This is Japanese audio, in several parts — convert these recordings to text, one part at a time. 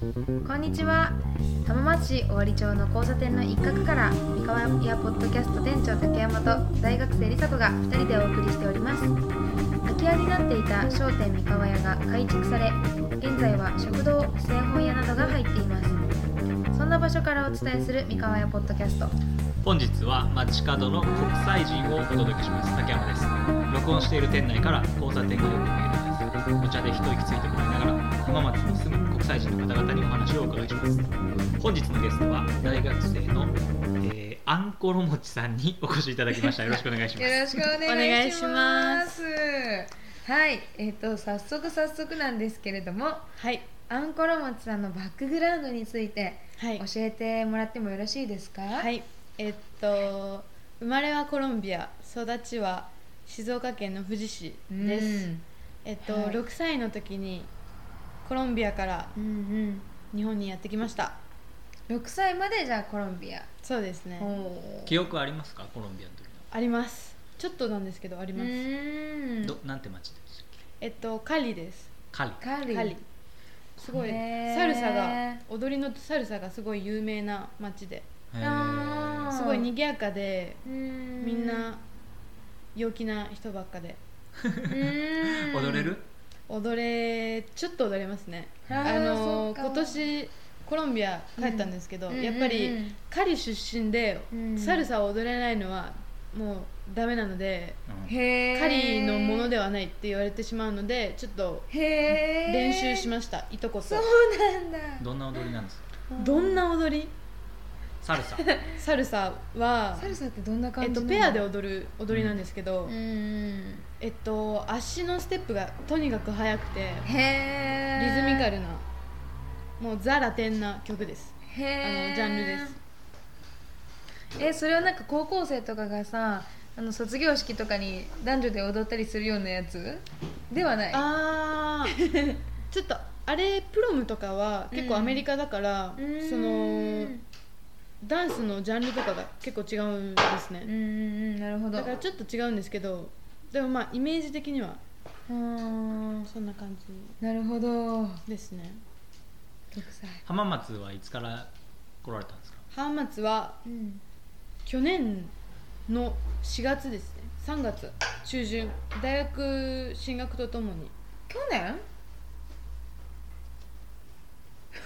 こんにちは。浜松市尾張町の交差点の一角から三河屋ポッドキャスト店長竹山と大学生梨紗子が2人でお送りしております。空き家になっていた商店三河屋が改築され現在は食堂製本屋などが入っています。そんな場所からお伝えする三河屋ポッドキャスト。本日は街角の国際人をお届けします。竹山です。録音している店内から交差点がよく見えるのです。お茶で一息ついてもらいながら浜松に住む国際人の方々にお話をお伺いします。本日のゲストは大学生の、えー、あんころもちさんにお越しいただきました。よろしくお願いします。よろしくお願いします。はい。えっ、と早速早速なんですけれどもはい。あんころもちさんのバックグラウンドについてはい。教えてもらってもよろしいですか？はい。えっと生まれはコロンビア育ちは静岡県の富士市うん。です、えっと、はい。6歳の時にコロンビアからうん日本にやってきました。うん6歳までじゃあコロンビア。そうですね。お記憶ありますか？コロンビアの時あります。ちょっとなんですけどありうますどなんて町でしたっけ？えっとカリです。カリ。カリ。カリ。すごいへー。サルサが踊りのサルサがすごい有名な町で。すごい賑やかでうん。みんな陽気な人ばっかで。うん。踊れる？踊れちょっと踊れますね。あの今年コロンビア帰ったんですけど、うん。やっぱり、うんうんうん。カリ出身で、うん。サルサを踊れないのはもうダメなのでうん。へー。カリのものではないって言われてしまうのでちょっと練習しました。いとこと。そうなんだ。どんな踊りなんですか？どんな踊り？サルサ。サルサはサルサってどんな感えっと、ペアで踊る踊りなんですけど、うん。えっと、足のステップがとにかく速くてへリズミカルルなもうザ・ラテンな曲です。あのジャンルです。えそれはなんか高校生とかがさあの卒業式とかに男女で踊ったりするようなやつ？ではない？あー。ちょっとあれプロムとかは結構アメリカだから、うん。そのダンスのジャンルとかが結構違うんですね、うんうんうんなるほど。だからちょっと違うんですけどでもまあイメージ的にはうんそんな感じなるほど。ですね6歳浜松はいつから来られたんですか？浜松はうん去年の4月ですね。3月中旬。大学進学とともに。去年？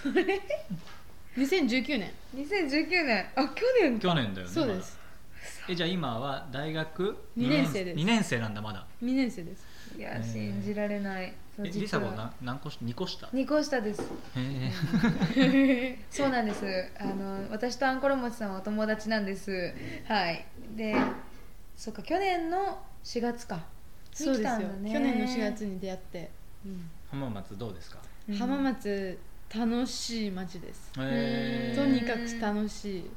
2019年。2019年。あ去年。か去年だよねそうです。えじゃあ今は大学二年生です。2年生なんだまだ。2年生です。いや信じられない。えリサ子な何個し2個下？へ2個下です。え そうなんです。あの私とあんころもちさんはお友達なんです。はい。でそっか去年の4月か。そうですよ、ね。去年の4月に出会って、浜松どうですか？うん浜松楽しい街です、へとにかく楽しい、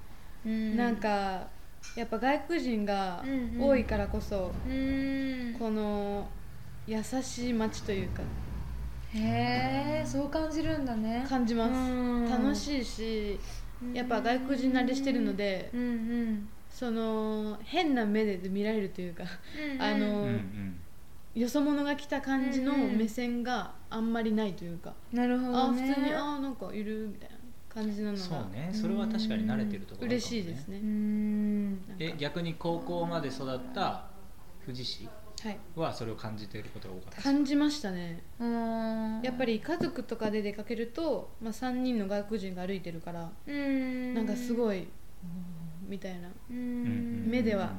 うん。なんかやっぱ外国人が多いからこそ、うん。この優しい街というか。へえそう感じるんだね。感じます、うん。楽しいしやっぱ外国人慣れしてるので、うんうん。その変な目で見られるというか、うん。あの、うんうんよそ者が来た感じのうんうん。目線があんまりないというか、なるほあどね。普通にあなんかいるみたいな感じなのがそうね。それは確かに慣れてるところね。嬉しいですね。え逆に高校まで育った富士市はい、はそれを感じていることが多かった感じましたね。うんやっぱり家族とかで出かけると、まあ、3人の外国人が歩いてるからうん。なんかすごいみたいな。ううんん目では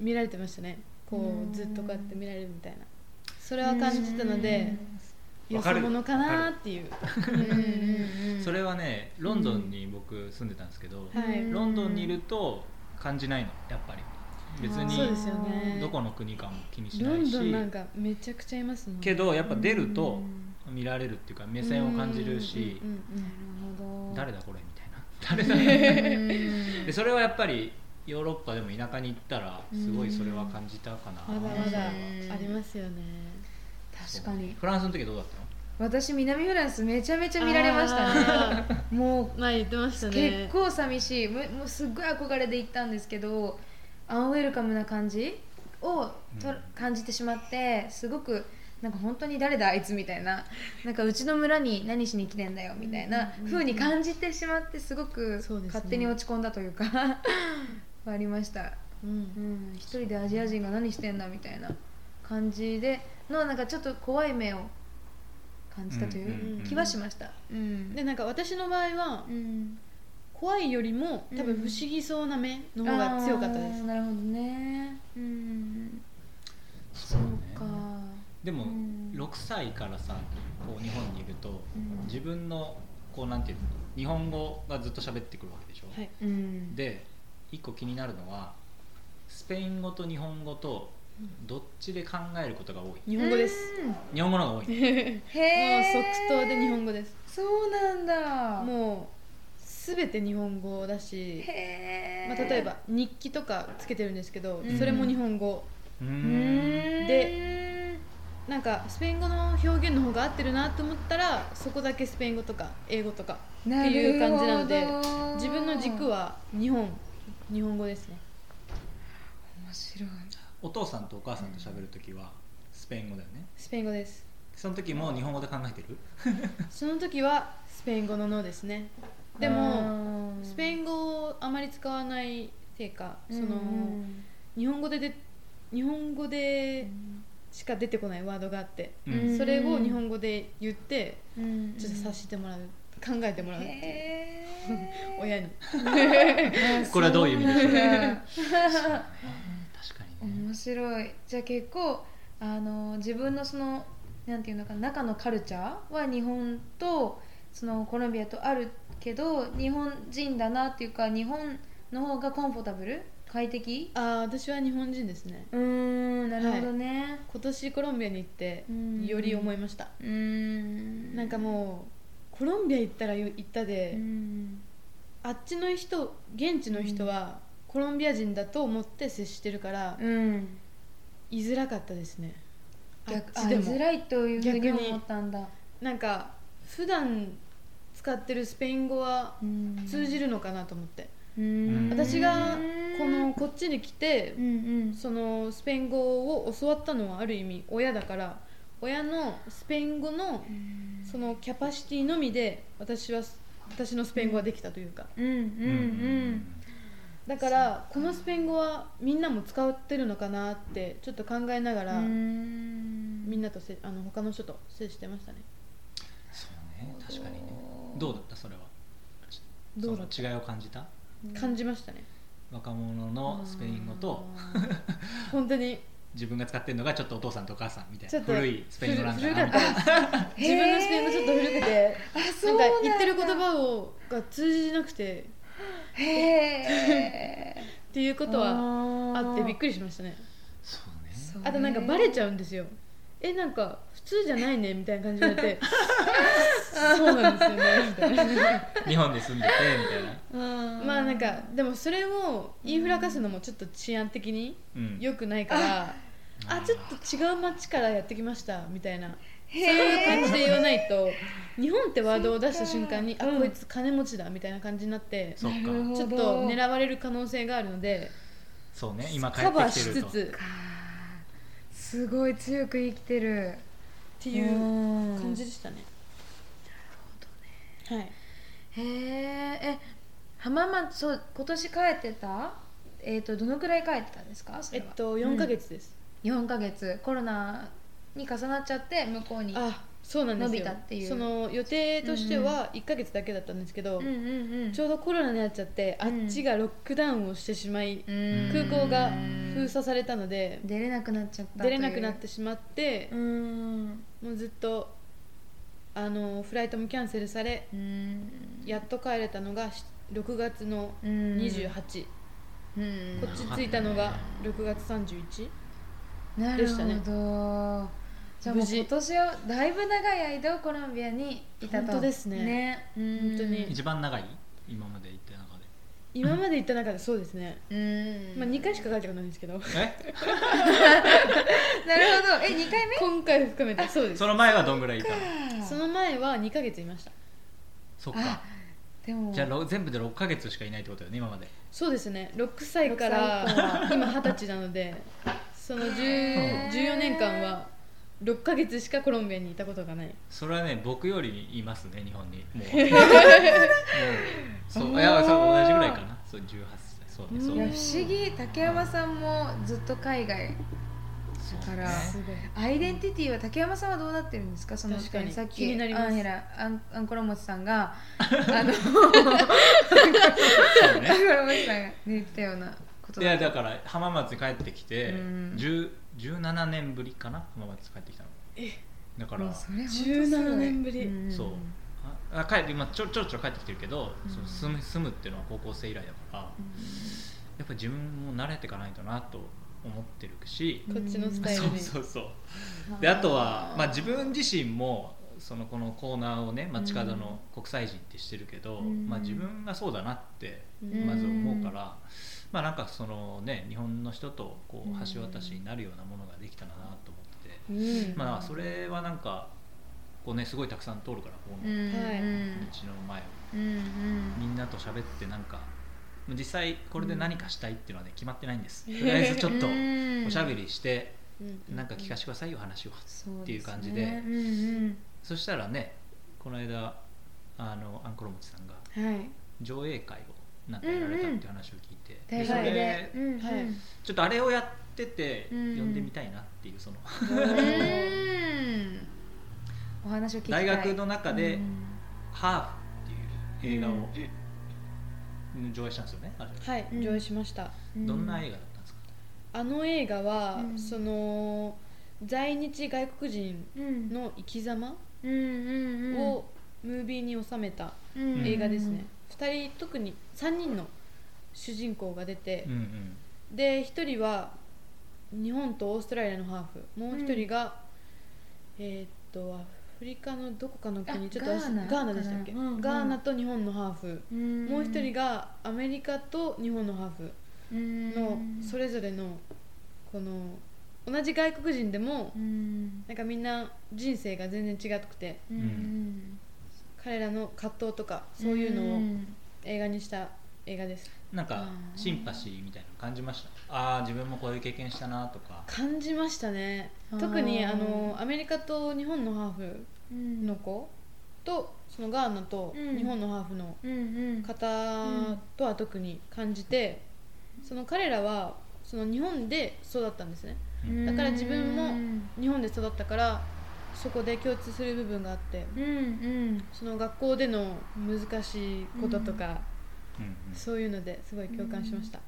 見られてましたね。こうん。うずっとこうやって見られるみたいなそれは感じたのでよそわかる者かなっていう。それはねロンドンに僕住んでたんですけど、はい。ロンドンにいると感じないのやっぱり。別にそうですよね。どこの国かも気にしないし。ドンなんかめちゃくちゃいますもんけどやっぱ出るとうん。見られるっていうか目線を感じるしうんうんうん。なるほど。誰だこれみたいな。誰だうん でそれはやっぱりヨーロッパでも田舎に行ったらすごいそれは感じたかな。まだまだうんありますよね確かに。フランスの時どうだったの？私南フランスめちゃめちゃ見られましたね。もう前言ってましたね。結構寂しい。もうもうすっごい憧れで行ったんですけどアンウェルカムな感じをと、うん。感じてしまってすごくなんか本当に誰だあいつみたいな。なんかうちの村に何しに来てんだよみたいな風に感じてしまってすごく勝手に落ち込んだというか ありました、うん。うん、一人でアジア人が何してんだみたいな感じでのなんかちょっと怖い目を感じたという気はしました、うん。でなんか私の場合はうん。怖いよりも多分不思議そうな目の方が強かったです。なるほどね。うん。そそうか。でもうん。6歳からさこう日本にいるとうん。自分のこうなんていうの日本語がずっと喋ってくるわけでしょ、はい。うん。で一個気になるのはスペイン語と日本語とどっちで考えることが多い？日本語です。うん日本語の方が多い。もうへえ即答で日本語です。そうなんだ。もう全て日本語だし、へえ、まあ、例えば日記とかつけてるんですけど、うん。それも日本語。うーうん。んでなんかスペイン語の表現の方が合ってるなと思ったらそこだけスペイン語とか英語とかなっていう感じなので自分の軸は日本日本語ですね。面白いお父さんとお母さんと喋るときはスペイン語だよね。スペイン語です。その時も日本語で考えてる？その時はスペイン語の「の」ですね。でもスペイン語をあまり使わないせいかその、日本語でで日本語でしか出てこないワードがあって、うん。それを日本語で言ってうん。ちょっと察してもらう考えてもらうっていう。へ 親に。えこれはどういう意味でしょう？面白い。じゃあ結構あの自分のそのなんていうのかな中のカルチャーは日本とそのコロンビアとあるけど日本人だなっていうか日本の方がコンフォータブル？快適？ああ私は日本人ですね。うーんなるほどね、今年コロンビアに行ってうんより思いました。うーん。なんかもうコロンビア行ったら行ったで、うん。あっちの人現地の人はコロンビア人だと思って接してるから、うん。居づらかったですね。逆あっちで居づらいというふうに逆に思ったんだ。なんか普段使ってるスペイン語は通じるるのかなと思って、ん。私がこのこっちに来てうんうん。そのスペイン語を教わったのはある意味親だから親のスペイン語のそのキャパシティのみで私は私のスペイン語ができたというか。うんうんうんだからこのスペイン語はみんなも使ってるのかなってちょっと考えながらうん。みんなとせあの他の人と接してましたね。そうね。確かにね。どうだった？それは。どうだっその違いを感じた？感じましたね。若者のスペイン語と本当に。自分が使ってるのがちょっとお父さんとお母さんみたいな。古いスペイン語なんだ古な。自分のスペイン語ちょっと古くて。あなんか言ってる言葉をが通じなくてへえっていうことはあってびっくくりしましたね。そうね。あとなんかバレちゃうんですよ。えなんか普通じゃないねみたいな感じで言われて。そうなんですよねみたいな。日本で住んでてみたいな。まあなんかでもそれを言いふらかすのもちょっと治安的にうん良くないからあちょっと違う町からやってきましたみたいなそういう感じで言わないと日本ってワードを出した瞬間にあうん。こいつ金持ちだみたいな感じになってちょっと狙われる可能性があるのでそうね今帰カバーしつつ。すごい強く生きてる。っていう感じでしたね。はい。へええ浜松そう今年帰ってた？えっ、とどのくらい帰ってたんですか？それは。えっと4ヶ月です。4ヶ月。コロナに重なっちゃって向こうにあ、そうなんですよ。伸びたっていう。その予定としては1ヶ月だけだったんですけど、うんうんうん。ちょうどコロナになっちゃって、うん。あっちがロックダウンをしてしまい、うん。空港が封鎖されたので、出れなくなっちゃった出れなくなってしまってう、ん。もうずっとあのフライトもキャンセルされ、うん。やっと帰れたのがし6月のうん。28、うん。こっち着いたのが6月31。なるほでしたね。どじゃあもう今年はだいぶ長い間コロンビアにいたと。本当ですね。ね。うん本当に。一番長い？今まで行った中で。今まで行った中でそうですね、うん。まあ、2回しか帰ったことないんですけど。え？なるほど。え二回目？今回含めて。そうです。その前はどんぐらいいたの？その前は2ヶ月いました。そっか。あでも。じゃあろ全部で6ヶ月しかいないってことだよね今まで。そうですね。6歳から6歳以降今二十歳なのでその10 14年間は6ヶ月しかコロンビアにいたことがない。それはね僕よりいますね日本に。もう。もう。そういやそう同じぐらいかな。そう18歳。そうねそう。いやね不思議。竹山さんもずっと海外。だからアイデンティティは竹山さんはどうなってるんですか？その確かに。さっき気になります。アンヘラアンアンコロモチさんが あのね。アンコロモチさんが言ったようなこといやだから浜松に帰ってきて、うん。10 17年ぶりかな浜松帰ってきたの。だからもうそれ本当すごい。17年ぶり。ん。そう。ああ帰って今ちょちょろちょろ帰ってきてるけど、うん。そう住む住むっていうのは高校生以来だから、やっぱ自分も慣れていかないとなと思ってるし、こっちのスタイルにそうそうそう。であとは、まあ、自分自身もそのこのコーナーをね街角の国際人ってしてるけど、うん。まあ、自分がそうだなってうん。まず思うから、まあなんかそのね日本の人とこう橋渡しになるようなものができたらなと思ってて、うん。まあそれはなんかこうねすごいたくさん通るからこのうん道はいの前を。うんうん。みんなと喋ってなんか実際これで何かしたいっていうのはね決まってないんです。とりあえずちょっとおしゃべりしてうん。なんか聞かせてくださいよ話をっていう感じすで。ねうんうん。そしたらねこの間あのアンコロモチさんがはい。上映会をなんかやられたっていう話を聞いて、大で。それ学で、うんうん。はい。ちょっとあれをやってて呼うんんでみたいなっていうその。うん。お話を聞きたい。大学の中でうん「ハーフ」っていう映画を上映したんですよねあれ。はいうん。上映しました。どんな映画だったんですか？あの映画はうん。その在日外国人うん。の生き様うんうんうん。をムービーに収めたうん。映画ですね2人特に3人の主人公が出てうんうん。で1人は日本とオーストラリアのハーフ。もう1人が、えーっとアフリカのどこかの国あちょっとガーナでしたっけ、うんうん。ガーナと日本のハーフ、うん。もう1人がアメリカと日本のハーフのそれぞれのこの同じ外国人でもうん。なんかみんな人生が全然違くて。うんうん彼らの葛藤とかそういうのをん。映画にした映画です。なんかシンパシーみたいなの感じました？ああ自分もこういう経験したなとか。感じましたね。特にあのアメリカと日本のハーフうんの子とそのガーナとうん。日本のハーフの方とは特に感じてその彼らはその日本で育ったんですね。うん。だから自分も日本で育ったからそこで共通する部分があってうんうん。その学校での難しいこととか、うんうん。そういうのですごい共感しました、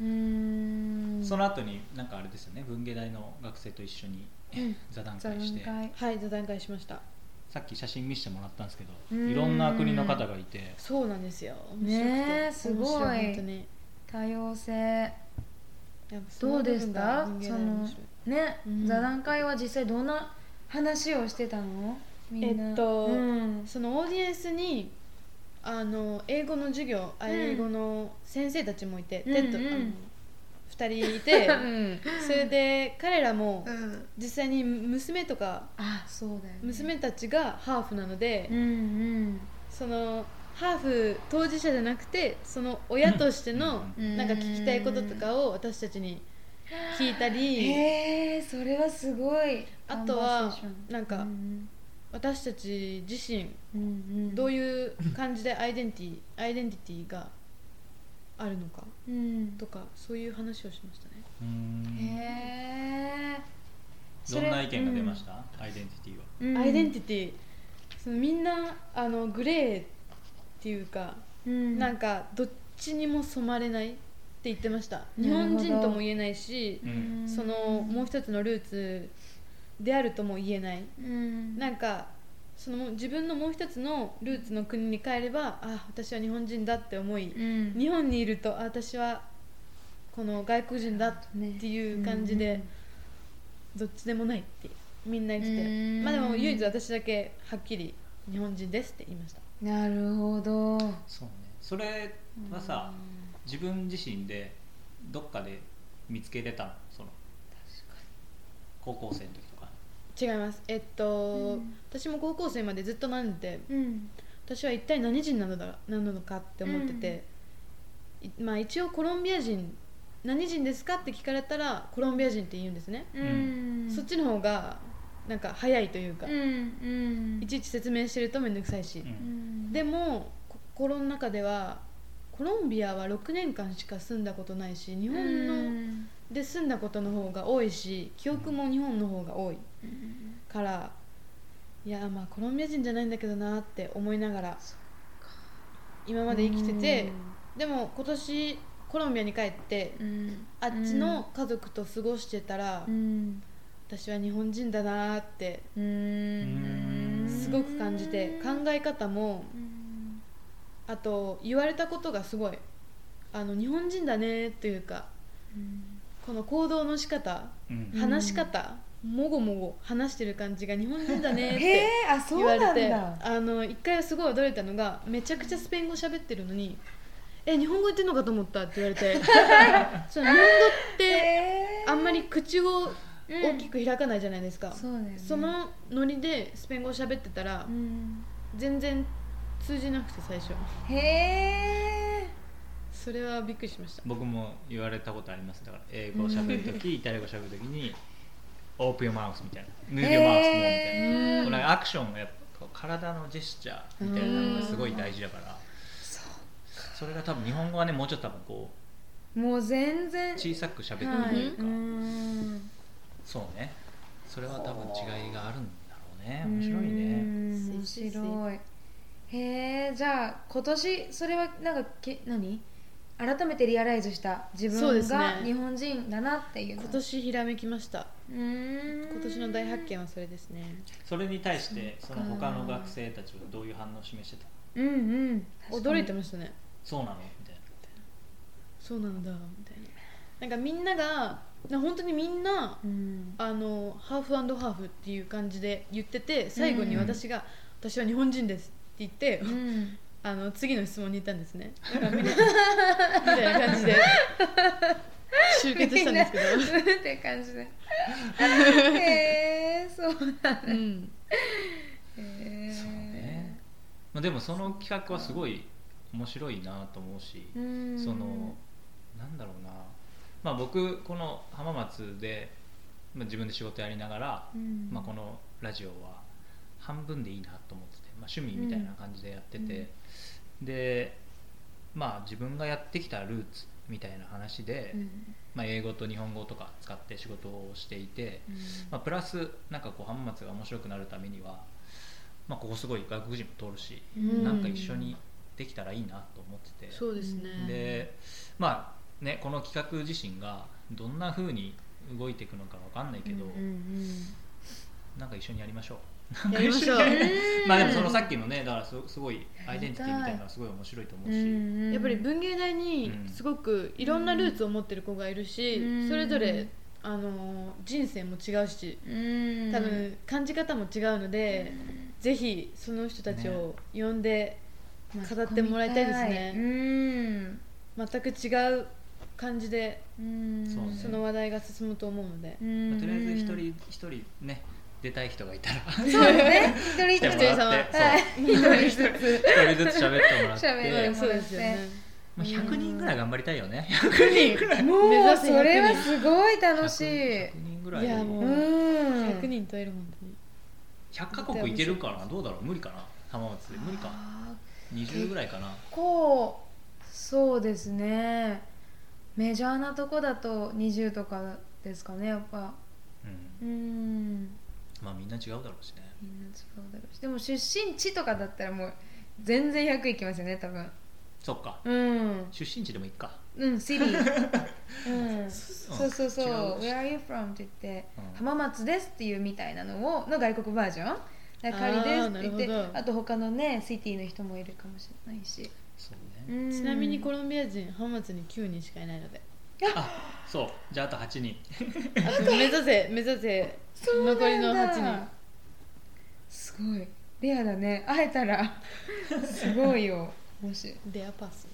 うん。その後になんかあれですよね文芸大の学生と一緒にうん。座談座会して。はい座談会しましさっき写真見せてもらったんですけどうん。いろんな国の方がいて。そうなんですよ。面白くてねえすごい。面白本当に。多様性。どうでした？そのね、うん。座談会は実際どんな話をしてたの？えっとうん。そのオーディエンスにあの英語の授業、あうん。英語の先生たちもいて、うんテッドうんあの2人いてうん。それで彼らもうん。実際に娘とかあそうだよ、ね、娘たちがハーフなので、うんうん。そのハーフ当事者じゃなくてその親としてのうん。なんか聞きたいこととかを私たちに聞いたり。へえそれはすごい。あとはなんかうん。私たち自身うんうん。どういう感じでアイデンティアイデンティティがあるのかうん。とかそういう話をしましたね。へえどんな意見が出ました、アイデンティティは。うん。アイデンティティそのみんなあのグレーっていうか、うん。なんかどっちにも染まれないって言ってました。日本人とも言えないしう、ん。そのもう一つのルーツであるとも言えない。うん。なんかその自分のもう一つのルーツの国に帰ればあ私は日本人だって思い、うん。日本にいるとあ私はこの外国人だっねていう感じで、どっちでもないってみんな言ってて。うん。まあでも唯一私だけはっきり日本人ですって言いました。なるほど。そうね。それはさ、自分自身でどっかで見つけれたの？その高校生の時とか。違います。えっと、うん。私も高校生までずっと悩んでてうん。私は一体何人なのだなのかって思ってて、いまあ一応コロンビア人何人ですかって聞かれたらコロンビア人って言うんですね、うん。そっちの方がなんか早いというか、うん。うん。いちいち説明してると面倒くさいし、うん。うん。でもこ心の中ではコロンビアは6年間しか住んだことないし日本うのん。で住んだことの方が多いし記憶も日本の方が多いうんからいやまあコロンビア人じゃないんだけどなって思いながら今まで生きててでも今年コロンビアに帰ってうん。あっちの家族と過ごしてたらうん。私は日本人だなってうん。すごく感じて考え方もうんあと言われたことがすごい。あの日本人だねっていうかうんこの行動の仕方うん。話し方、もごもご話してる感じが日本人だねっ へてえあそう言われてあの一回すごい驚いたのがめちゃくちゃスペイン語喋ってるのに「え日本語言ってんのかと思った」って言われて その日本語ってあんまり口をうん。大きく開かないじゃないですか、そね。そのノリでスペイン語喋ってたらうん。全然通じなくて最初。へえそれはびっくりしました。僕も言われたことあります。だから英語を喋るときイタリア語喋るときにオープン your mouth みたいな。move your mouth もみたいな。これアクションがやっぱ体のジェスチャーみたいなのがすごい大事だから。それが多分日本語はねもうちょっと多分こもう全う然。小さく喋ってるはいというか、うん。そうね。それは多分違いがあるんだろうね。面白いね。うん。面白いへえじゃあ今年それはなんかけ何？改めてリアライズした自そうですね。分が日本人だなっていうの？今年ひらめきました。うーん。今年の大発見はそれですね。それに対してそそっか。の他の学生たちはどういう反応を示してた？うんうん。驚いてまましたね。そうなの？みたいな。そうなんだみたいな。なんかみんながな本当にみんなうん。あのハーフハーフっていう感じで言ってて最後に私が「私は日本人です」って言って、うん。あの次の質問に行ったんですね。だからみたいな感じで。集結したんですけど、みんなって感じで。へえそうなんだ。うん、へえそうね。まあ、でもその企画はすごい面白いなと思うし、うん。そのなんだろうな、まあ、僕この浜松で、まあ、自分で仕事やりながら、うん。まあ、このラジオは半分でいいなと思ってて、まあ、趣味みたいな感じでやってて、でまあ自分がやってきたルーツみたいな話で、うん。まあ、英語と日本語とか使って仕事をしていて、うん。まあ、プラスなんかこう浜松が面白くなるためには、まあ、ここすごい外国人も通るし、うん。なんか一緒にできたらいいなと思ってて。そうですね、でまあねこの企画自身がどんな風に動いていくのかわかんないけど、うんうん。なんか一緒にやりましょうやりましょう。まあでもそのさっきのねだからすすごいアイデンティティみたいなのはすごい面白いと思うし、うんやっぱり文芸大にすごくいろんなルーツを持ってる子がいるし、うん。それぞれあの人生も違うしうん。多分感じ方も違うので、ぜひその人たちを呼んで語ってもらいたいですね。うん。全く違う感じでうん。その話題が進むと思うので、うん。まあとりあえず一人一人ね出たい人がいたら。そうですね。一人一人もらってはい。一人一人ずつ喋ってもらって。喋そうですよね。もう100人ぐらい頑張りたいよね。100人もう目指せそれはすごい楽しい。100人ぐらいいやもう。うん100人とえる本当に100カ国いけるかな？どうだろう？無理かな？浜松で。無理か。あ20ぐらいかな。ーこうそうですね。メジャーなとこだと20とかですかねやっぱ。うん。うんまあみんな違うだろうしね。みんな違うだろうし。でも出身地とかだったらもう全然100いきますよね多分。そっか。うん。出身地でもいいか。うんシティうんそうそうそう。違う「Where are you from?」って言ってうん「浜松です」っていうみたいなのをの外国バージョン「だから仮です」って言ってあと他のねシティの人もいるかもしれないし、そうね。うん。ちなみにコロンビア人浜松に9人しかいないのであそう。じゃああと8人。あと目指せ目指せ。残りの8人。すごい。レアだね。会えたら。すごいよ。もしレアパス。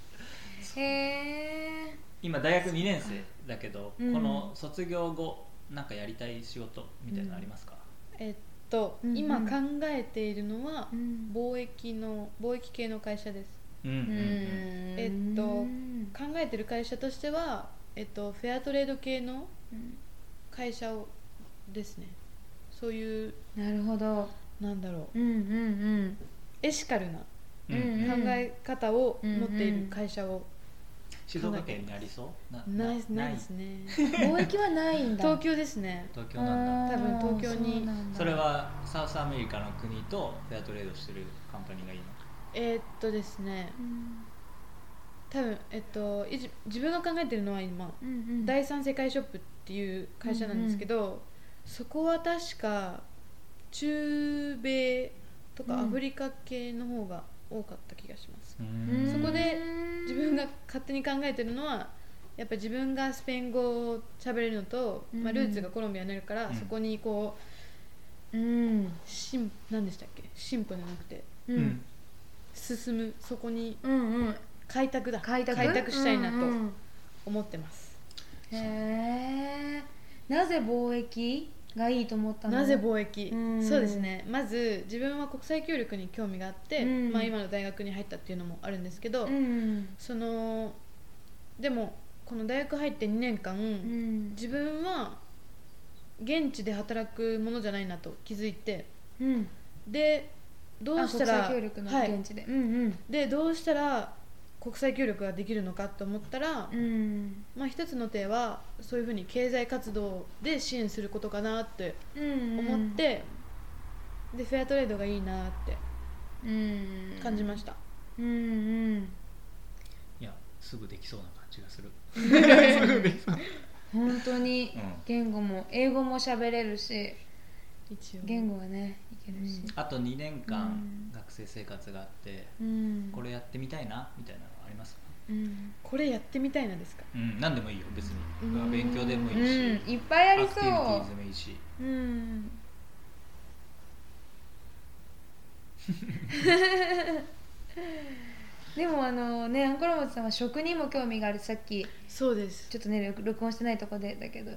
へえ今大学2年生だけど、うん。この卒業後なんかやりたい仕事みたいなのありますか、えっと、うんうん。今考えているのはうん。貿易の貿易系の会社です。うん、うん。うん。えっと考えてる会社としては、えっと、フェアトレード系の会社をですね。そういうなるほど。なんだろう。うんうんエシカルなうん。うん考え方を持っている会社を、静岡県にありそう？なないないですね。うん 貿易はないんだ。東京ですね。東京なんだ。多分東京に。そうなんだ。それはサウスアメリカの国とフェアトレードしてるカンパニーがいいの？えーっとですね。うん多分えっといじ自分が考えてるのは今うんうん。第三世界ショップっていう会社なんですけど、そこは確か中米とかうん。アフリカ系の方が多かった気がします、ううん。んそこで自分が勝手に考えてるのはやっぱ自分がスペイン語を喋れるのと、うんまあ、ルーツがコロンビアになるから、うん。そこにこうん。う進何でしたっけ？進歩じゃなくてううんん。進むそこに。うんうん開拓だ。開拓？したいなとうんうん思ってます、へえなぜ貿易がいいと思ったの？なぜ貿易、うん。そうですね。まず自分は国際協力に興味があって、うん。まあ、今の大学に入ったっていうのもあるんですけど、うんそのでもこの大学入って2年間、うん。自分は現地で働くものじゃないなと気づいてうん。でどうしたらあ国際協力のはい、現地で、うん。でどうしたら国際協力ができるのかと思ったら、うん。うんまあ、一つの手はそういうふうに経済活動で支援することかなってうん思って、でフェアトレードがいいなってうん。感じました、うんうん。いやすぐできそうな感じがする。本当にうん。言語も英語も喋れるし一応。言語がねいけるし。あと2年間うん。学生生活があってうん。これやってみたいなみたいな。のあります。かうん。これやってみたいなですか？うん何でもいいよ別うん。に勉強でもいいしうんいっぱいありそアクティビティーうズでもいいし。うん。でもあのねアンコロモチさんは食にも興味がある。さっきそうです。ちょっとね録録音してないとこでだけど。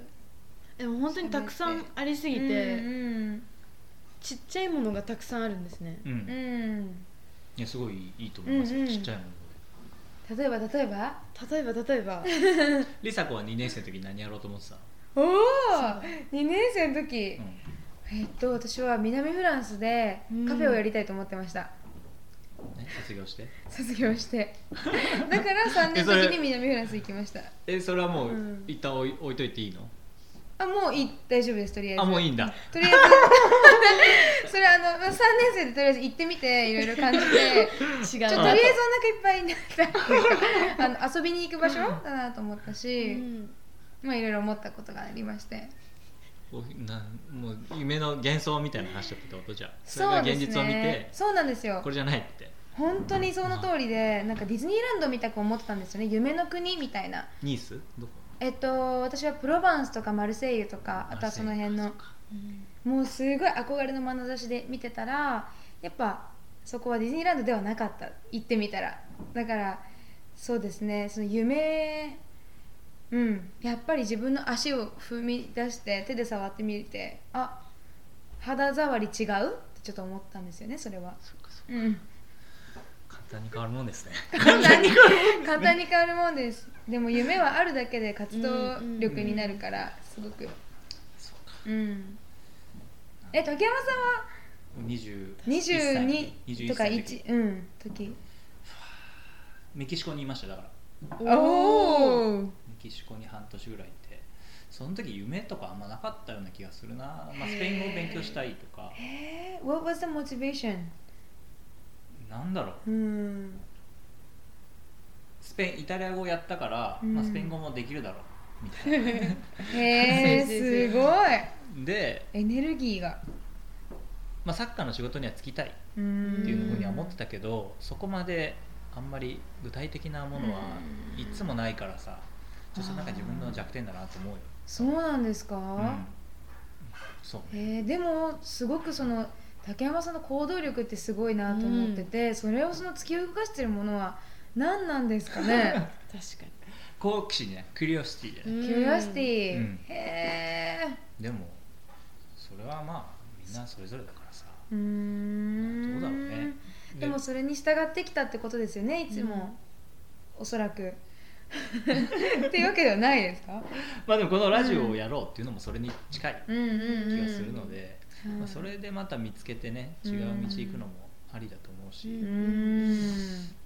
でも本当にたくさんありすぎて、うんちっちゃいものがたくさんあるんですね。うん。うん、うんいやすごいいいと思いますよ、うんうん。ちっちゃいもの。で例えば例えば？例えば例えば。梨紗子は2年生の時に何やろうと思ってたおお2年生の時、の、えっと私は南フランスでカフェをやりたいと思ってました、うんね、卒業して？卒業して。だから3年の時に南フランス行きました。えそれはもう、うん。一旦置い置いといていいの？あもういい。大丈夫です。とりあえず。あもういいんだ。とりあえず。それあのまあ3年生でとりあえず行ってみていろいろ感じて。違う。ちょとりあえずお腹いっぱいになった。あの遊びに行く場所？だなと思ったうし、ん。まあいろいろ思ったことがありまして。おなもう夢の幻想みたいな話だったってこと？じゃあ。それが現実を見て、ねそうなんですよ。これじゃないって。本当にその通りでなんかディズニーランドみたく思ってたんですよね。夢の国みたいな。ニース？どこ？えっと私はプロヴァンスとかマルセイユとかあとはその辺のうかもうすごい憧れの眼差しで見てたらやっぱそこはディズニーランドではなかった。行ってみたら。だからそうですね。その夢うん。やっぱり自分の足を踏み出して手で触ってみてあ肌触り違う？ってちょっと思ったんですよねそれは。そうかそううん。簡単に変わるもんですね。簡単に簡単に変わるもんです。でも夢はあるだけで活動力になるからすごく。そうん。え竹山さんは？20 22 21とか歳の時。1うん時。メキシコにいましただから。おおメキシコに半年ぐらいいて。その時夢とかあんまなかったような気がするな、まあ、スペイン語を勉強したいとか。えー。What was the motivation? なんだろう。うん。スペインイタリア語をやったから、うん。まあ、スペイン語もできるだろう。みたいな。へえすごい。で、エネルギーが。まあ、サッカーの仕事には就きたいっうんていうふうには思ってたけどそこまであんまり具体的なものはうんいつもないからさちょっとなんか自分の弱点だなと思うよ、そうなんですか、うん、そう。ねえーでもすごくその竹山さんの行動力ってすごいなと思ってて、それをその突き動かしてるものは何なんですかね？確か好奇心ね。クリオシティでね、にキュリオシティ、うん。へえでもそれはまあみんなそれぞれだからさ。うーん。どうだろうね。でもそれに従ってきたってことですよねいつも、おそらく。っていうわけではないですか？まあでもこのラジオをやろうっていうのもそれに近いうんうんうん。気がするので、うん。まあ、それでまた見つけてね違う道行くのもありだと思うし、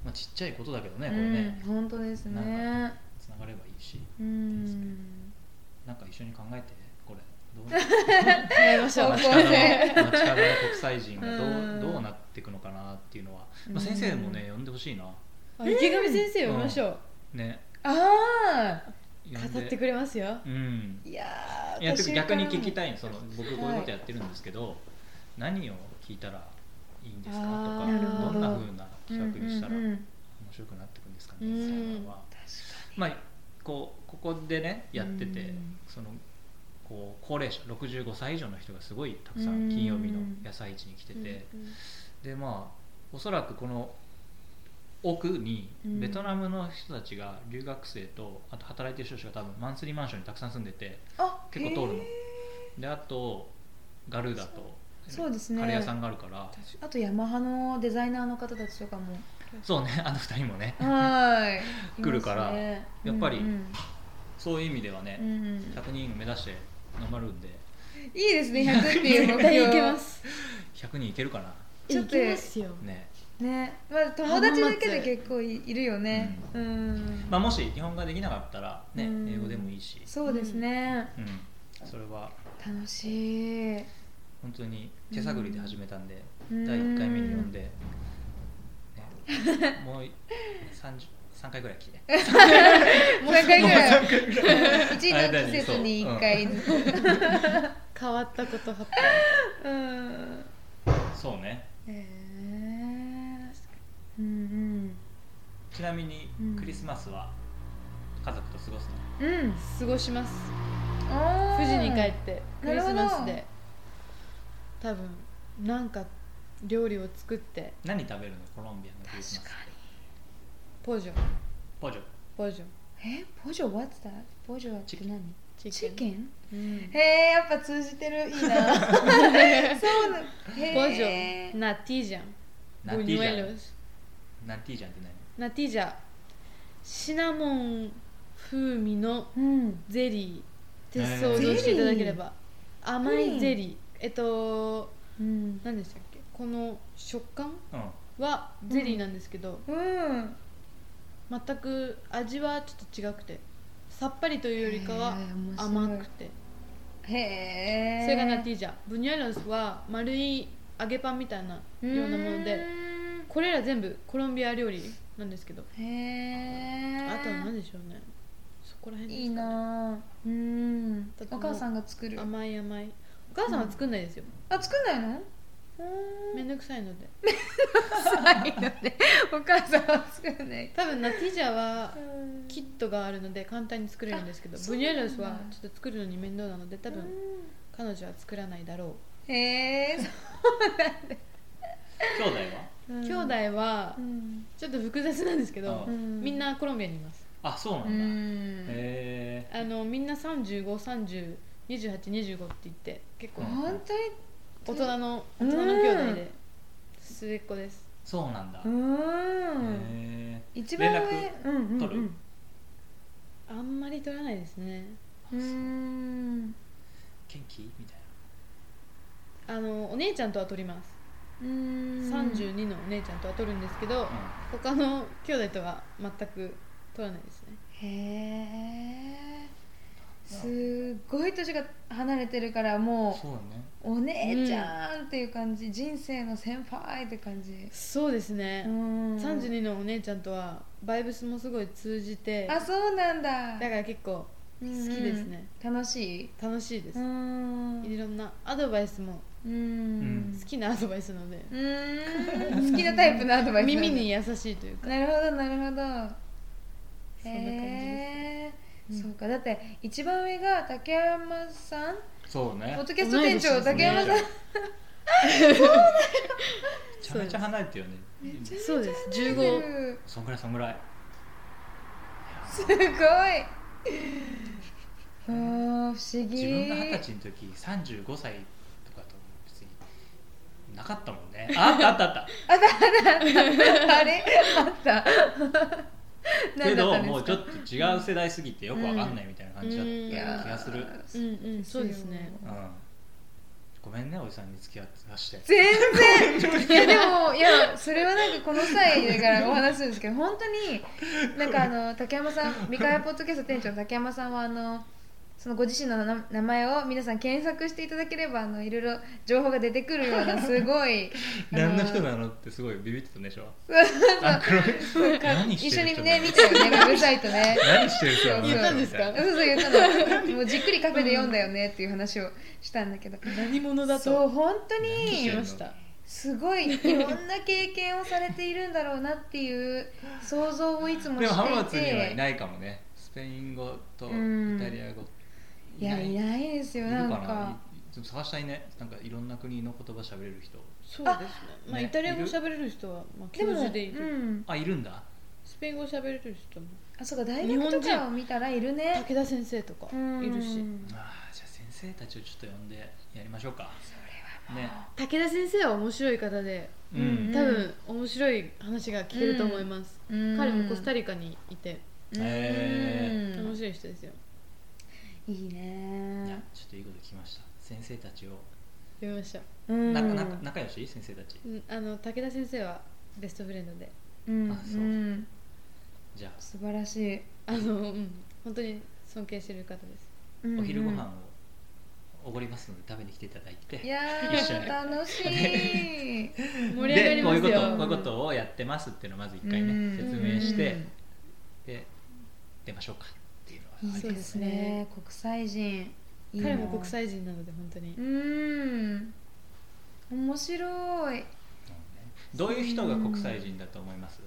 まあ、ちっちゃいことだけどねうこれね。ん。本当ですなねつながればいいし。うん。なんか一緒に考えてこれ。どう やりましょう。方街角の向性街角の国際人がどう,、うんどうなっていくのかなっていうのは、まあ、うん先生もね呼んでほしいなあ池上先生呼びましょう、ねあ呼んで語ってくれますよ。うん。あいやや逆に聞きいたいのその僕こういうことやってるんですけど、何を聞いたらいいんですかとあかどどんな風な企画にしたら面白くなっていくんですかねうん。みたいなのは。まあこうここでねやってて、うん。そのこう高齢者65歳以上の人がすごいたくさうんん金曜日の野菜市に来てて、うん。でまあおそらくこの奥にうん。ベトナムの人たちが留学生とあと働いてる人たちが多分マンスリーマンションにたくさん住んでてあ結構通るの。へであとガルーダとそうですね。カレー屋さんがあるから。ーあとヤマハのデザイナーの方たちとかも。そうね あの二人もね。はい。来るからね。やっぱりうんそういう意味ではねうんうん。100人目指して頑張るんで。いいですね100っていうます。100人いけるかな。ちょっといけますよ。ねね。まあ友達だけで結構いいるよね。ううん。まあ、もし日本語ができなかったら、ねうん。英語でもいいし、そうですね。うん、それは。楽しい。本当に手探りで始めたんで、うん。第1回目に読んで、ね、もう30 3回ぐらい聞いて。もう3回ぐらい。もう3回ぐらい。1の季節に1回。ずつ変わったこと発うん。そうね。へえうんちなみにうん。クリスマスは家族と過ごすの、うん過ごします。富士に帰ってクリスマスで。多分なんか料理を作って。何食べるの？コロンビアのクリスマスって。ポジョポジョポジョえ？ポジョ What's that? ポジョって何？チチキン？うん。へえやっぱ通じてる。いいな。そうなへポジえョナティジャン。ナティージャ buñuelos。ンナティージャンってナティジャシナモン風味のうん。ゼリーってへー想像していただければ。甘いゼリー。えっとうん。何でしたっけ？この食感何うん。はゼリーなんですけど、うん。全く味はちょっと違くてさっぱりというよりかは甘くて。へえそれがナティージャ。ブニュエロスは丸い揚げパンみたいなようなものでこれら全部コロンビア料理なんですけど。へえあとは何でしょうね。そこら辺いいですかね。なぁ。うん。お母さんが作る。甘い甘い。お母さんは作んないですよ、あ作んないの？めんどくさいので。臭いので。お母さんは作んない。多分ナティージャはうん。キットがあるので簡単に作れるんですけどあブニュエロスそうなんだ。はちょっと作るのに面倒なので多分彼女は作らないだろへえ兄弟はう、兄弟はうんちょっと複雑なんですけど、うん。みんなコロンビアにいます。あそうなんだ、うん。へえあのみんな35302825って言って結構うん。本当に大人の大人の兄弟で末っ子です。そうなんだ、うへんえ一番上連うんうんうん。取るあんまり取らないですね。うん。元気？みたいあのお姉ちゃんとは取ります、うん32のお姉ちゃんとは取るんですけど、な、他の兄弟とは全く取らないですね。へえすっごい年が離れてるからうん、もそうだね。うお姉ちゃんっていう感じ、人生の先輩って感じ。そうですね、うん。32のお姉ちゃんとはバイブスもすごい通じてあそうなんだ。だから結構好きですね、うん楽しい？楽しいです、うん。いろんなアドバイスもうん。好きなアドバイスなので、うん。好きなタイプのアドバイス耳に優しいというか。なるほどなるほど。そんな感じへです。ー。そうか。だって一番上が竹山さん？そうね。ポッドキャスト店長竹山さん。めちゃめちゃ離れてるよね。そうです。15 15そんぐらいそんぐらい。すごい。あー不思議。自分が二十歳の時35歳なかったもんね。ああったあった。あった あれ？あった。けど何だったんですか？もうちょっと違う世代すぎてよくわかんないみたいな感じだったうん気がする、うん。うんそうですね。うん。ごめんねおじさんに付き合って出して。全然。いやでもいやそれはなんかこの際だからお話するんですけど本当になんかあの竹山さん三河屋ポッドキャスト店長の竹山さんはあのそのご自身のな名前を皆さん検索していただければあのいろいろ情報が出てくるようなすごい あ何の人なの？ってすごいビビってたんでしょ一緒にね見たよねウェブサイトね。何してる人なの言ったんですか？そうそう言ったの。もうじっくりカフェで読んだよねっていう話をしたんだけど。何者だと？そう本当何にすごいいろんな経験をされているんだろうなっていう想像をいつもでも浜していて。松にはいないかもね。スペイン語とイうんタリア語いやいない。ですよなんかかなちょっと探したいね。なんかいろんな国の言葉喋れる人。そうですね。まあねイタリア語喋れる人はまあ教でも、授でいるうん、あいるんだ？スペイン語喋れる人も。あそうか大学とかを見たらいるね。武田先生とかうん。いるし。あーじゃあ先生たちをちょっと呼んでやりましょうか。それはね。武田先生は面白い方でううん。ん多分面白い話が聞けると思います、うん。彼もコスタリカにいて。へうん面白い人ですよいいいやねちょっといいこと聞きました。先生たちを。読みましたうん。仲仲仲良し？先生たち。うんあの武田先生はベストフレンドで。うんあそう。うん。じゃあ。素晴らしい、あのうん。本当に尊敬してる方です。うんお昼ご飯をおごりますので食べに来ていただいて。いや一緒に。ー楽しい。盛り上がりますよ。でこういうことこういうことをやってますっていうのをまず一回うん。ね説明してうんで出ましょうかいうですね。国際人。いいな。彼も国際人なので本当に。うん。面白い。どういう人が国際人だと思います？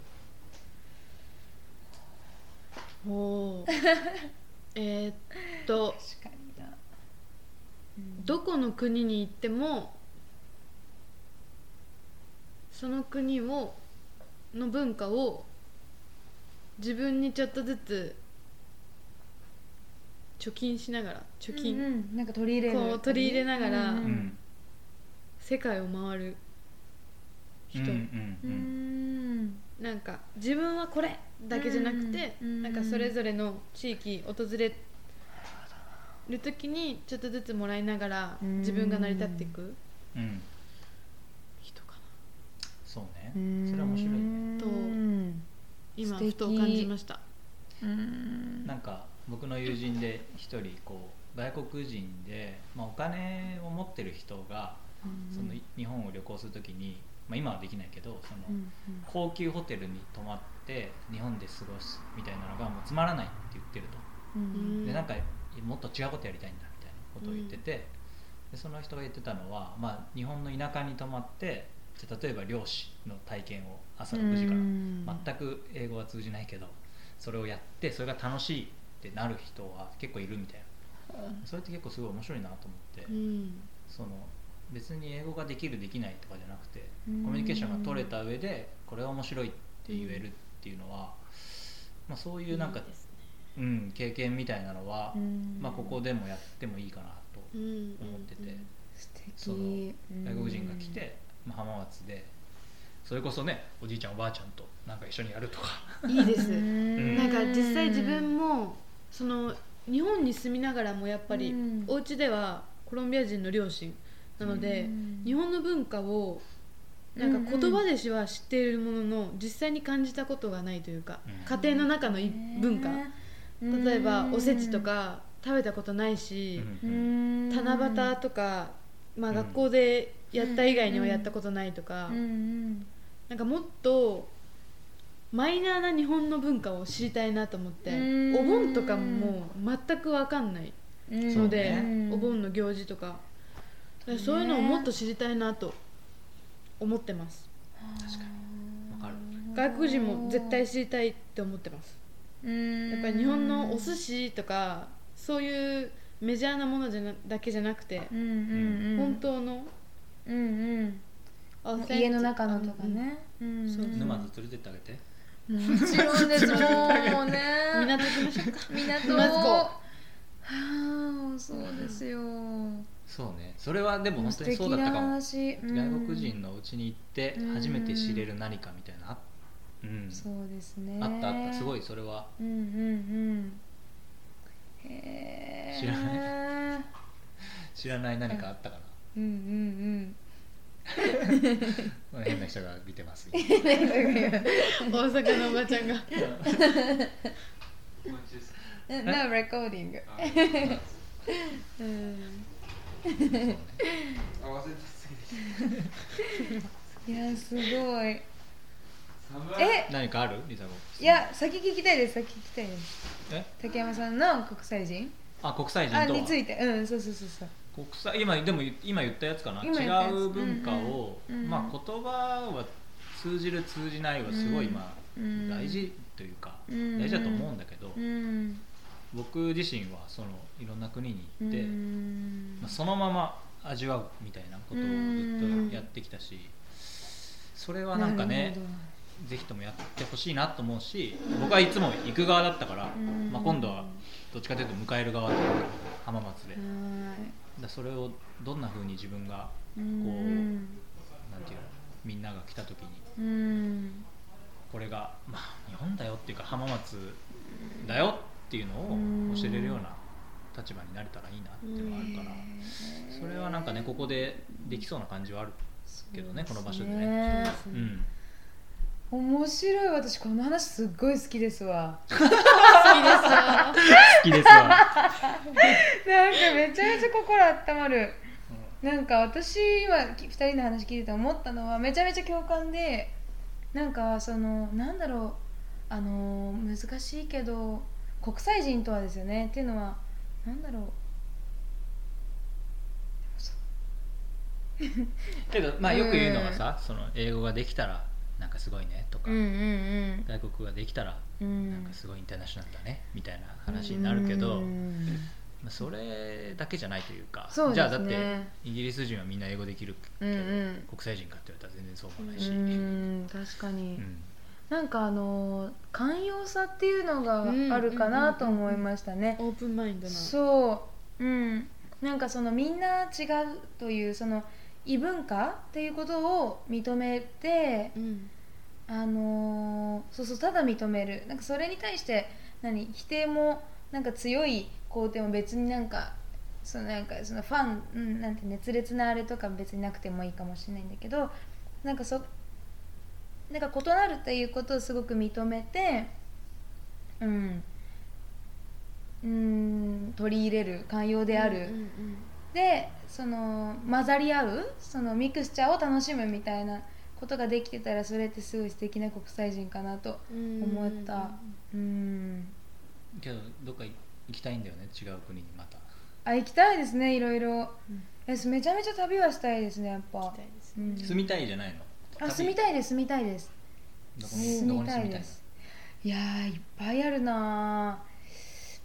おお えーっと。確かにな。どこの国に行ってもその国をの文化を自分にちょっとずつ貯金しながら貯金、うんうん。なんか取り入れる。こう取り入れながらううんん。世界を回る人、うんうんううん。んなんか自分はこれだけじゃなくて、うんなんかそれぞれの地域訪れる時にちょっとずつもらいながらうん。自分が成り立っていく。うん。人かな。そうね。うん。それは面白いね。とうん今ふと感じました。うん。なんか僕の友人で一人こう外国人で、まあ、お金を持ってる人がその日本を旅行するときに、まあ、今はできないけどそのうん高級ホテルに泊まって日本で過ごすみたいなのがもうつまらないって言ってると。でなんかもっと違うことやりたいんだみたいなことを言ってて、でその人が言ってたのは、まあ、日本の田舎に泊まってじゃあ例えば漁師の体験を朝6時から。全く英語は通じないけどそれをやってそれが楽しいってなる人は結構いるみたいな。それって結構すごい面白いなと思って、うん。その別に英語ができるできないとかじゃなくてうん。コミュニケーションが取れた上でこれは面白いって言えるっていうのは、まあ、そういうなんかね。うん、経験みたいなのは、うん。まあ、ここでもやってもいいかなとうん。思ってて、その外国人が来て、まあ、浜松でそれこそねおじいちゃんおばあちゃんとなんか一緒にやるとか。いいです。うん。なんか実際自分もその日本に住みながらもやっぱりうん。お家ではコロンビア人の両親なのでうん。日本の文化をなんか言葉でしは知っているものの実際に感じたことがないというかうん。家庭の中のい文化。うん例えばおせちとか食べたことないし七夕とかまあうん。学校でやった以外にはやったことないとか。うんうん。なんかもっとマイナーな日本の文化を知りたいなと思ってうん。お盆とかももう全く分かんないうん。ので、うんお盆の行事とか。そういうのをもっと知りたいなと思ってます。確かに。わかる。外国人も絶対知りたいって思ってます。うん。やっぱり日本のお寿司とかそういうメジャーなものじゃなだけじゃなくてうんうんうん。本当のうんうん。家の中のとかね、うん。そう。沼津連れてってあげてもちろんですもうね。う ん港。行きましょう。か港はあそうですよ。そうね。それはでも本当にそうだったかも。うん国人のうちに行ってうん。初めて知れる何かみたいな。あ,、うん、そうですね。あったあった。すごいそれは。うんうんうん。へえ知らな知らない何かあったかな、うんうん変な人が見てますうん大阪のおばちゃんが。No recording うん。合わせすぎでいやすごい。え？何かある？リサゴいや先聞きたいです先聞きたいです。え？竹山さんの国際人？あ国際人と。はあについて。うんそうそうそうそう国際今でも今言ったやつかな？違う文化を、うんうんうん。まあ言葉は通じる通じないはすごいうん。まあ、うん大事というか、うん。大事だと思うんだけど、うん。僕自身はそのいろんな国にう行って、ん。まあ、そのまま味わうみたいなことをずっとやってきたし、それはなんかねぜひともやってほしいなと思うし僕はいつも行く側だったから、うん。まあ、今度はどっちかというと迎える側だった浜松で、はだそれをどんな風に自分がいこう、うん。なんていうのみんなが来た時にうん。これが、まあ、日本だよっていうか浜松だよっていうのを教えれるような立場になれたらいいなっていうのがあるからそれはなんかねここでできそうな感じはあるけどねこの場所でね。ね。うん。面白い。私この話すっごい好きですわ。好 きですわ、なんかめちゃめちゃ心温まる。なんか私今2人の話聞いてて思ったのはめちゃめちゃ共感でなんかそのなんだろうあの難しいけど国際人とはですよね。っていうのはなんだろう。けど、まあ、よく言うのがさ、その英語ができたらなんかすごいねとか、うんうん外国ができたらうん。なんかすごいインターナショナルだねみたいな話になるけど、うん。まあ、それだけじゃないというかね。じゃあだってイギリス人はみんな英語できるけど、うんうん。国際人かって言われたら全然そうもないうし、ん確かに、うん。なんかあの寛容さっていうのがうんあるかなと思いましたね、オープンマインドなそう。うん。なんかそのみんな違うというその異文化っていうことを認めてうんあのーそうそうただ認める。なんかそれに対して何？否定もなんか強い肯定も別になんかそのなんかそのファン、うん、なんて熱烈なあれとか別になくてもいいかもしれないんだけどなんかそなんか異なるっていうことをすごく認めてうんうん取り入れる寛容である、うん。でその混ざり合うそのミクスチャーを楽しむみたいなことができてたらそれってすごい素敵な国際人かなとうん思った。うん。けどどっか行きたいんだよね違う国にまた。あ行きたいですねいろいろ。うん。えめちゃめちゃ旅はしたいですねやっぱ。行きたいですうん。住みたいじゃないの？あ住みたいです住みたいです。住みたいです。いやーいっぱいあるな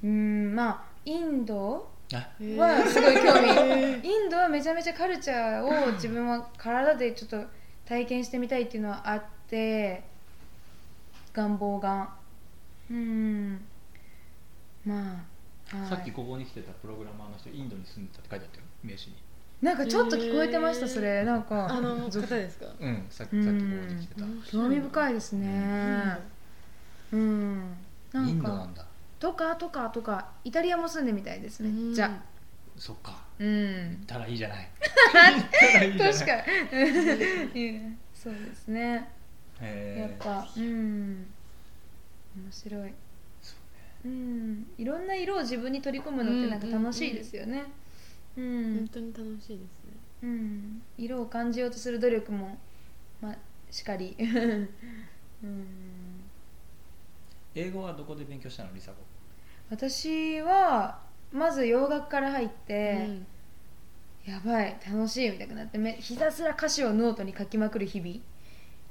ー。うんまあインドあはすごい興味。インドはめちゃめちゃカルチャーを自分は体でちょっと体験してみたいっていうのはあって願望が。うん。まあはい。さっきここに来てたプログラマーの人インドに住んでたって書いてあったよ名刺に。なんかちょっと聞こえてましたへーそれ。なんかあの方ですか？うん。さっきうんさっきここに来てた。興味深いですね。うん。なんか。インドなんだとかとかとかイタリアも住んでみたいですめっちゃそっか。うん。たらいいじゃない。行ったらいいじゃない。確かにうん そうですね。やっぱうん。面白い。うん。いろんな色を自分に取り込むのってなんか楽しいですよね。うん、本当に楽しいですね。うん、色を感じようとする努力もまあしかり。うん。英語はどこで勉強したの？リサ子私はまず洋楽から入って、やばい楽しいみたいになってめひたすら歌詞をノートに書きまくる日々。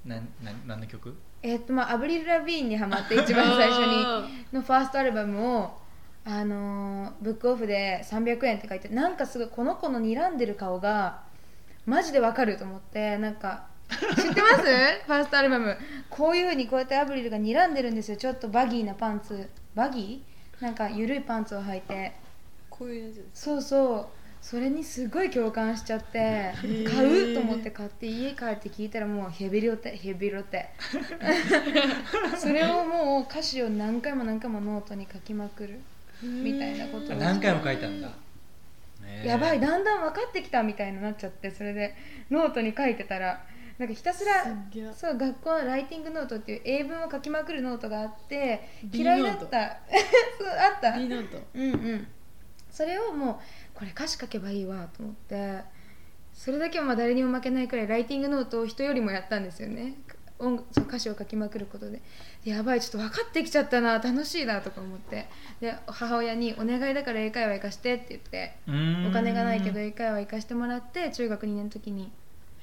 なんなん何の曲？えっとまあアブリル・ラヴィーンにハマって一番最初に のファーストアルバムをあのーブックオフで300円って書いてなんかすごいこの子の睨んでる顔がマジでわかると思ってなんか知ってます？ファーストアルバム。こういうふうにこうやってアブリルが睨んでるんですよ。ちょっとバギーなパンツ。バギー？なんか緩いパンツを履いて。こういうやつそうそう。それにすごい共感しちゃって買う？と思って買って家帰って聞いたらもうヘビロテヘビロテ。それをもう歌詞を何回も何回もノートに書きまくる。みたいなことを。あ何回も書いたんだ。やばいだんだん分かってきたみたいになっちゃってそれでノートに書いてたらなんかひたすらそう学校のライティングノートっていう英文を書きまくるノートがあって B 嫌いだった。そうあった。いいノート。うんうん。それをもうこれ歌詞書けばいいわと思ってそれだけはまあ誰にも負けないくらいライティングノートを人よりもやったんですよね。音その歌詞を書きまくることで。でやばいちょっと分かってきちゃったな楽しいなとか思って。で母親に「お願いだから英会話行かして」って言ってお金がないけど英会話行かしてもらって中学2年の時に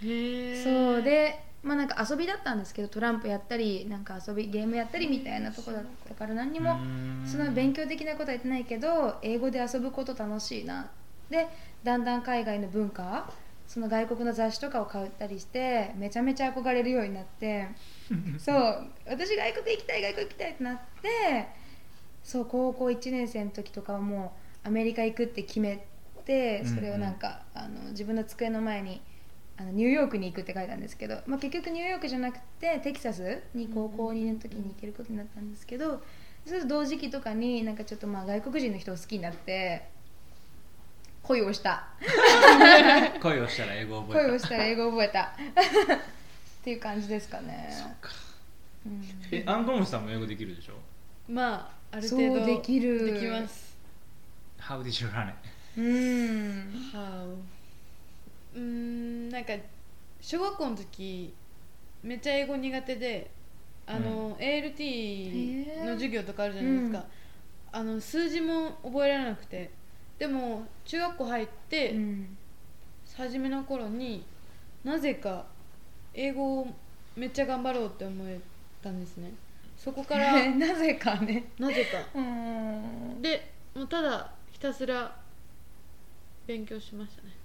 そうでまあなんか遊びだったんですけどトランプやったりなんか遊びゲームやったりみたいなとこだったから何にもそん。な勉強的なことは言ってないけど英語で遊ぶこと楽しいな。でだんだん海外の文化その外国の雑誌とかを買ったりしてめちゃめちゃ憧れるようになって そう私外国行きたい外国行きたいってなってそう高校1年生の時とかはもうアメリカ行くって決めてそれをなんか、あの自分の机の前にあのニューヨークに行くって書いたんですけど、まあ、結局ニューヨークじゃなくてテキサスに高校2年の時に行けることになったんですけど、それと同時期とかになんかちょっとまあ外国人の人を好きになって恋をした。恋をしたら英語を覚えた。恋をしたら英語を覚えた。っていう感じですかね。うん。えアンコムさんも英語できるでしょ？まああるそう程度できる。できます。How did you run it? うん。How うーんなんか小学校の時めっちゃ英語苦手であの、ALT の授業とかあるじゃないですか、あの数字も覚えられなくて。でも中学校入って、うん初めの頃になぜか英語をめっちゃ頑張ろうって思えたんですね。そこから なぜかね。なぜか。うん。でもうただひたすら勉強しましたね。うーん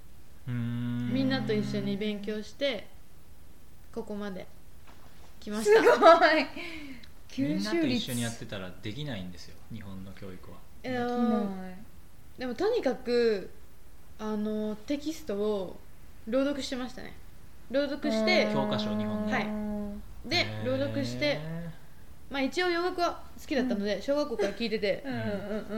みんなと一緒に勉強してここまで来ますしごたい。みんなと一緒にやってたらできないんですよ日本の教育は。えででもとにかくあのテキストを朗読してましたね。朗読して教科書日本の。はい。で朗読してまあ一応洋楽は好きだったので、小学校から聞いててうんうんう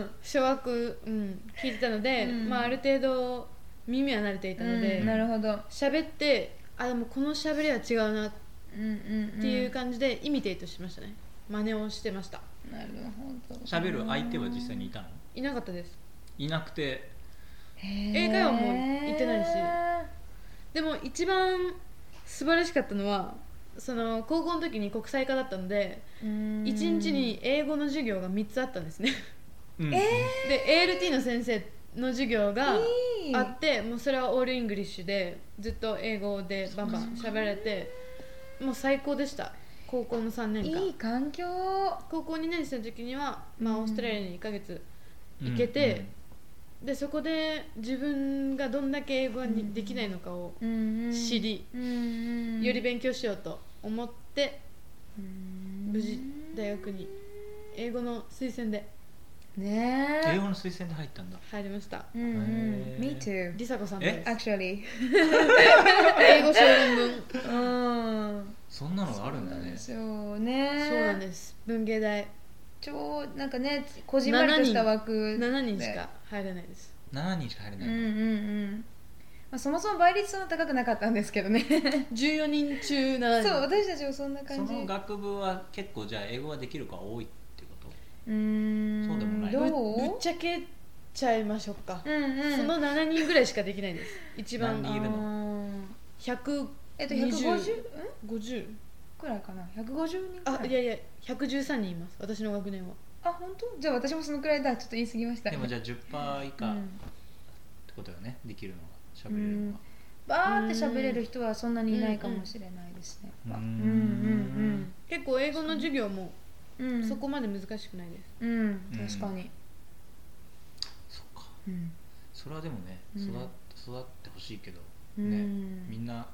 ん。小学うん聞いてたので、うん。まあある程度耳は慣れていたのでうん。なるほど。喋、ってあでもこの喋りは違うなっていう感じでイミテイトしましたね。真似をしてました。なるほど。喋る相手は実際にいたの？いなかったです。いなくて。英英会話も行ってないし。でも一番素晴らしかったのはその高校の時に国際科だったので1日に英語の授業が3つあったんですね。うん。で ALT の先生の授業があってもうそれは all English でずっと英語でバンバン喋られてもう最高でした。高校の3年間。いい環境。高校2年生の時には、まあ、うん。オーストラリアに1ヶ月行けて、でそこで自分がどんだけ英語がにできないのかを知り、より勉強しようと思って無事大学に。英語の推薦でね。え英語の推薦で入ったんだ。入りました。うん Me too 梨紗子さんです。actually 英語小論文。うん。そんなのがあるんだね。そうね。そうなんです。文芸大。超なんかねこじんまりとした枠7人。しか入れないです。7人しか入れないうんうんうん。まあ、そもそも倍率そんな高くなかったんですけどね。14人中7人。そう私たちもそんなそ感じ。の学部は結構じゃあ英語ができる子が多いうーん。そうでもない。どぶう？ぶっちゃけちゃいましょうか、うんうん。その7人ぐらいしかできないです。一番。何人いるの？の150えっと150ん50くらいかな。150人くらい。あいやいや113人います。私の学年は。あ本当？じゃあ私もそのくらいだ。ちょっと言い過ぎました。でもじゃあ10%以下。ってうんことよね。できるのが喋れるのがバーって喋れる人はそんなにいないかもしれないですね、うーん。うん。うん。結構英語の授業もうん。うんそこまで難しくないです、うん。確かに、そっか。うん。それはでもねうん。育っ育ってほしいけどうん。ねみんな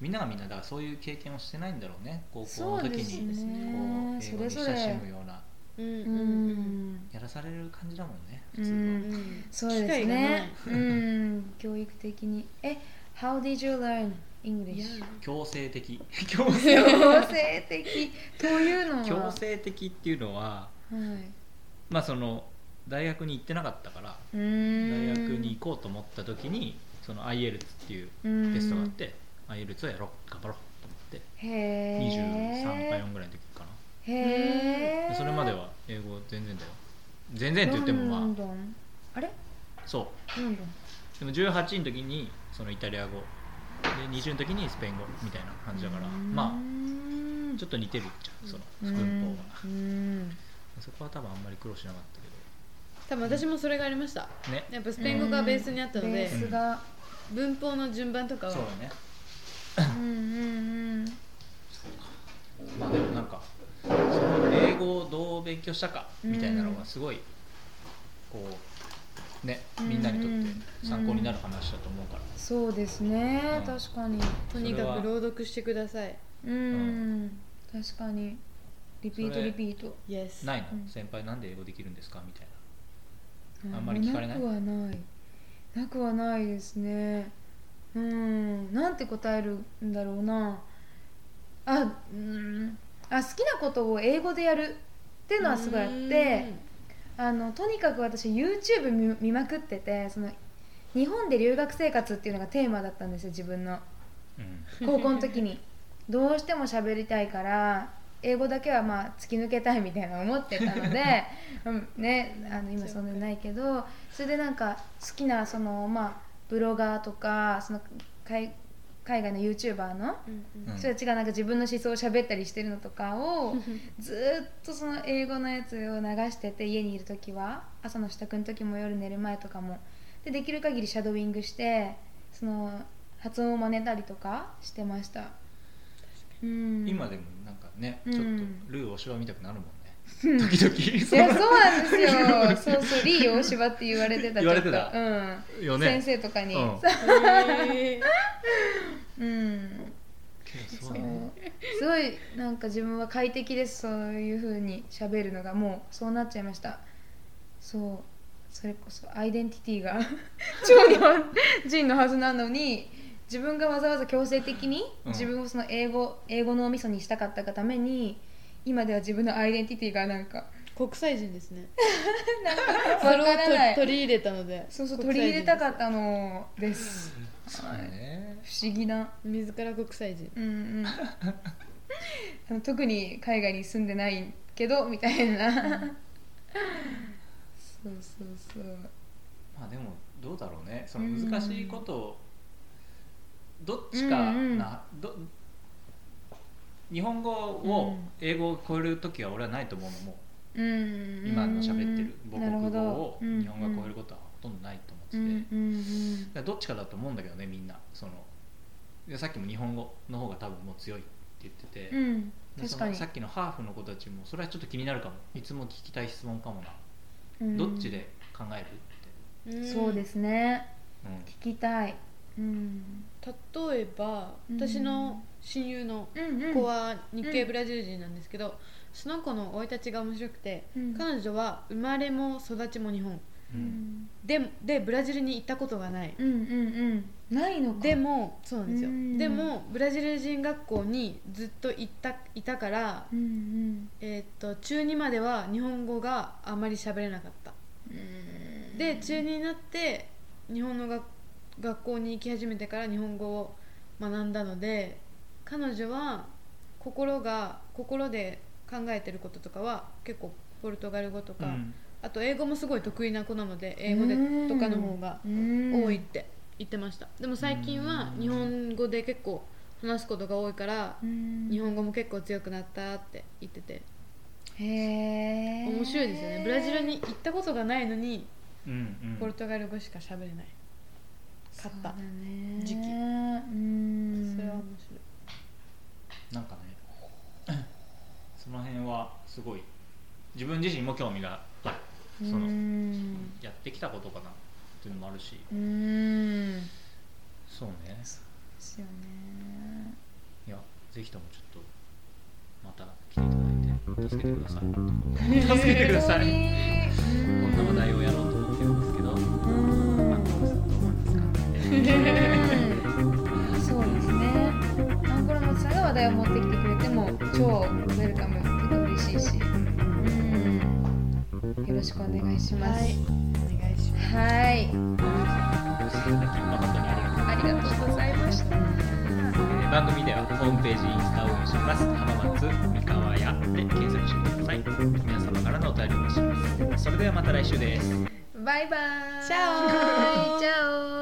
みんながみんなだからそういう経験をしてないんだろうね。高校の時そうですにね。こう英語に親しむような。うんうんううん。んやらされる感じだもんねう普通は、うん。んそうです機会がな。いねうん。教育的に。え How did you learn? い English? や強制的。強制強制的。というのは強制的っていうのははい。まあその大学に行ってなかったから大学に行こうと思った時にその IELTS っていううんテストがあって IELTS をやろう頑張ろうと思ってへえ23か4ぐらいの時かな。へそれまでは英語全然だよ。全然って言ってもまああれ？そう。でも18の時にそのイタリア語で20の時にスペイン語みたいな感じだから。まあちょっと似てるじゃんその文法がうん。そこは多分あんまり苦労しなかった多分私もそれがありました。けどね。やっぱスペイン語がベースにあったのベでースが。文法の順番とかは。そうだね。うんうんまあでもなんかその英語をどう勉強したかみたいなのがすごいこうねみんなにとって参考になる話だと思うから。そうですね。うん。確かに。とにかく朗読してください。うん。確かに。リピートリピート。Yes ないの？うん。先輩なんで英語できるんですか？みたいな。あんまり聞かれない？なくはない。なくはないですね。うん。なんて答えるんだろうな。あうん。あ好きなことを英語でやるっていうのはすごいあってあのとにかく私 YouTube 見見まくっててその日本で留学生活っていうのがテーマだったんですよ自分の。うん。高校の時に。どうしても喋りたいから英語だけはまあ突き抜けたいみたいな思ってたので、うんね、あの今そんなにないけどそれでなんか好きなその、まあ、ブロガーとかその海海外の YouTuber の人たちがなんか自分の思想を喋ったりしてるのとかを ずーっとその英語のやつを流してて家にいる時は朝の支度の時も夜寝る前とかも。でできる限りシャドーイングしてその発音を真似たりとかしてました、うん、今でもなんかねうんちょっとルー大柴見たくなるもんね時々。いやそうなんですよ。そうそうリー大柴って言われてた言われてた。うん。よね先生とかに、う。ん。そそう。すごいなんか自分は快適ですそういう風に喋るのが。もうそうなっちゃいました。そう。それこそアイデンティティが 超日本人のはずなのに自分がわざわざ強制的にうん。自分をその英語英語のお味噌にしたかったがために今では自分のアイデンティティがなんか。国際人ですね。わそれをからない。と取り入れたのでそうそう取り入れたかったのです。そうね。不思議な。自ら国際人。うんうん。あの特に海外に住んでないけどみたいな。そうそうそう。まあでもどうだろうね。その難しいことをどっちかうんうん。など日本語を英語を超える時は俺はないと思うのもう。ん。う今の喋ってる母な国語を日本語が超えることはほとんどないと思ってて、うんどっちかだと思うんだけどねみんな。そのでさっきも日本語の方が多分もう強いって言ってて、うん。確かに。そのさっきのハーフの子たちもそれはちょっと気になるかも。いつも聞きたい質問かもな、うん。どっちで考える？って、そうですね。うん。聞きたい。うん。例えばうん。私の親友の子は日系ブラジル人なんですけど、その子の生い立ちが面白くて、うん。彼女は生まれも育ちも日本。ででブラジルに行ったことがない。うんうんうん。ないのか。でもそうなんですよ。うん。でもブラジル人学校にずっと行ったいたから、うんうん。えーっと中2までは日本語があまり喋れなかった。うん。で中2になって日本の学学校に行き始めてから日本語を学んだので彼女は心が心で考えてることとかは結構ポルトガル語とか、うん。あと英語もすごい得意な子なので英語でうんとかの方がうん。多いって言ってました。でも最近は日本語で結構話すことが多いからうん。日本語も結構強くなったって言ってて。へえ面白いですよね。ブラジルに行ったことがないのにうんうん。ポルトガル語しか喋れない。勝った時期。うん。それは面白いなんかね その辺はすごい自分自身も興味があるそのうんやってきたことかなっていうのもあるし。うん。そうね。ですよね。いやぜひともちょっとまた来ていただいて助けてください。助けてください。こんな話題をやろうと思ってるんですけど。うん。マンコロさんどう思いますか？モチさんが話題を持ってきてくれても超ウェルカム結構嬉しいし。うん。よろしくお願いします。はい。お願い。しますはありがとうございました。ありがとうございましたえー番組ではホームページインスタを運営します。浜松三河屋で検索してください。皆様からのお便りをお待ちしています。それではまた来週です。バイバイ。チャオ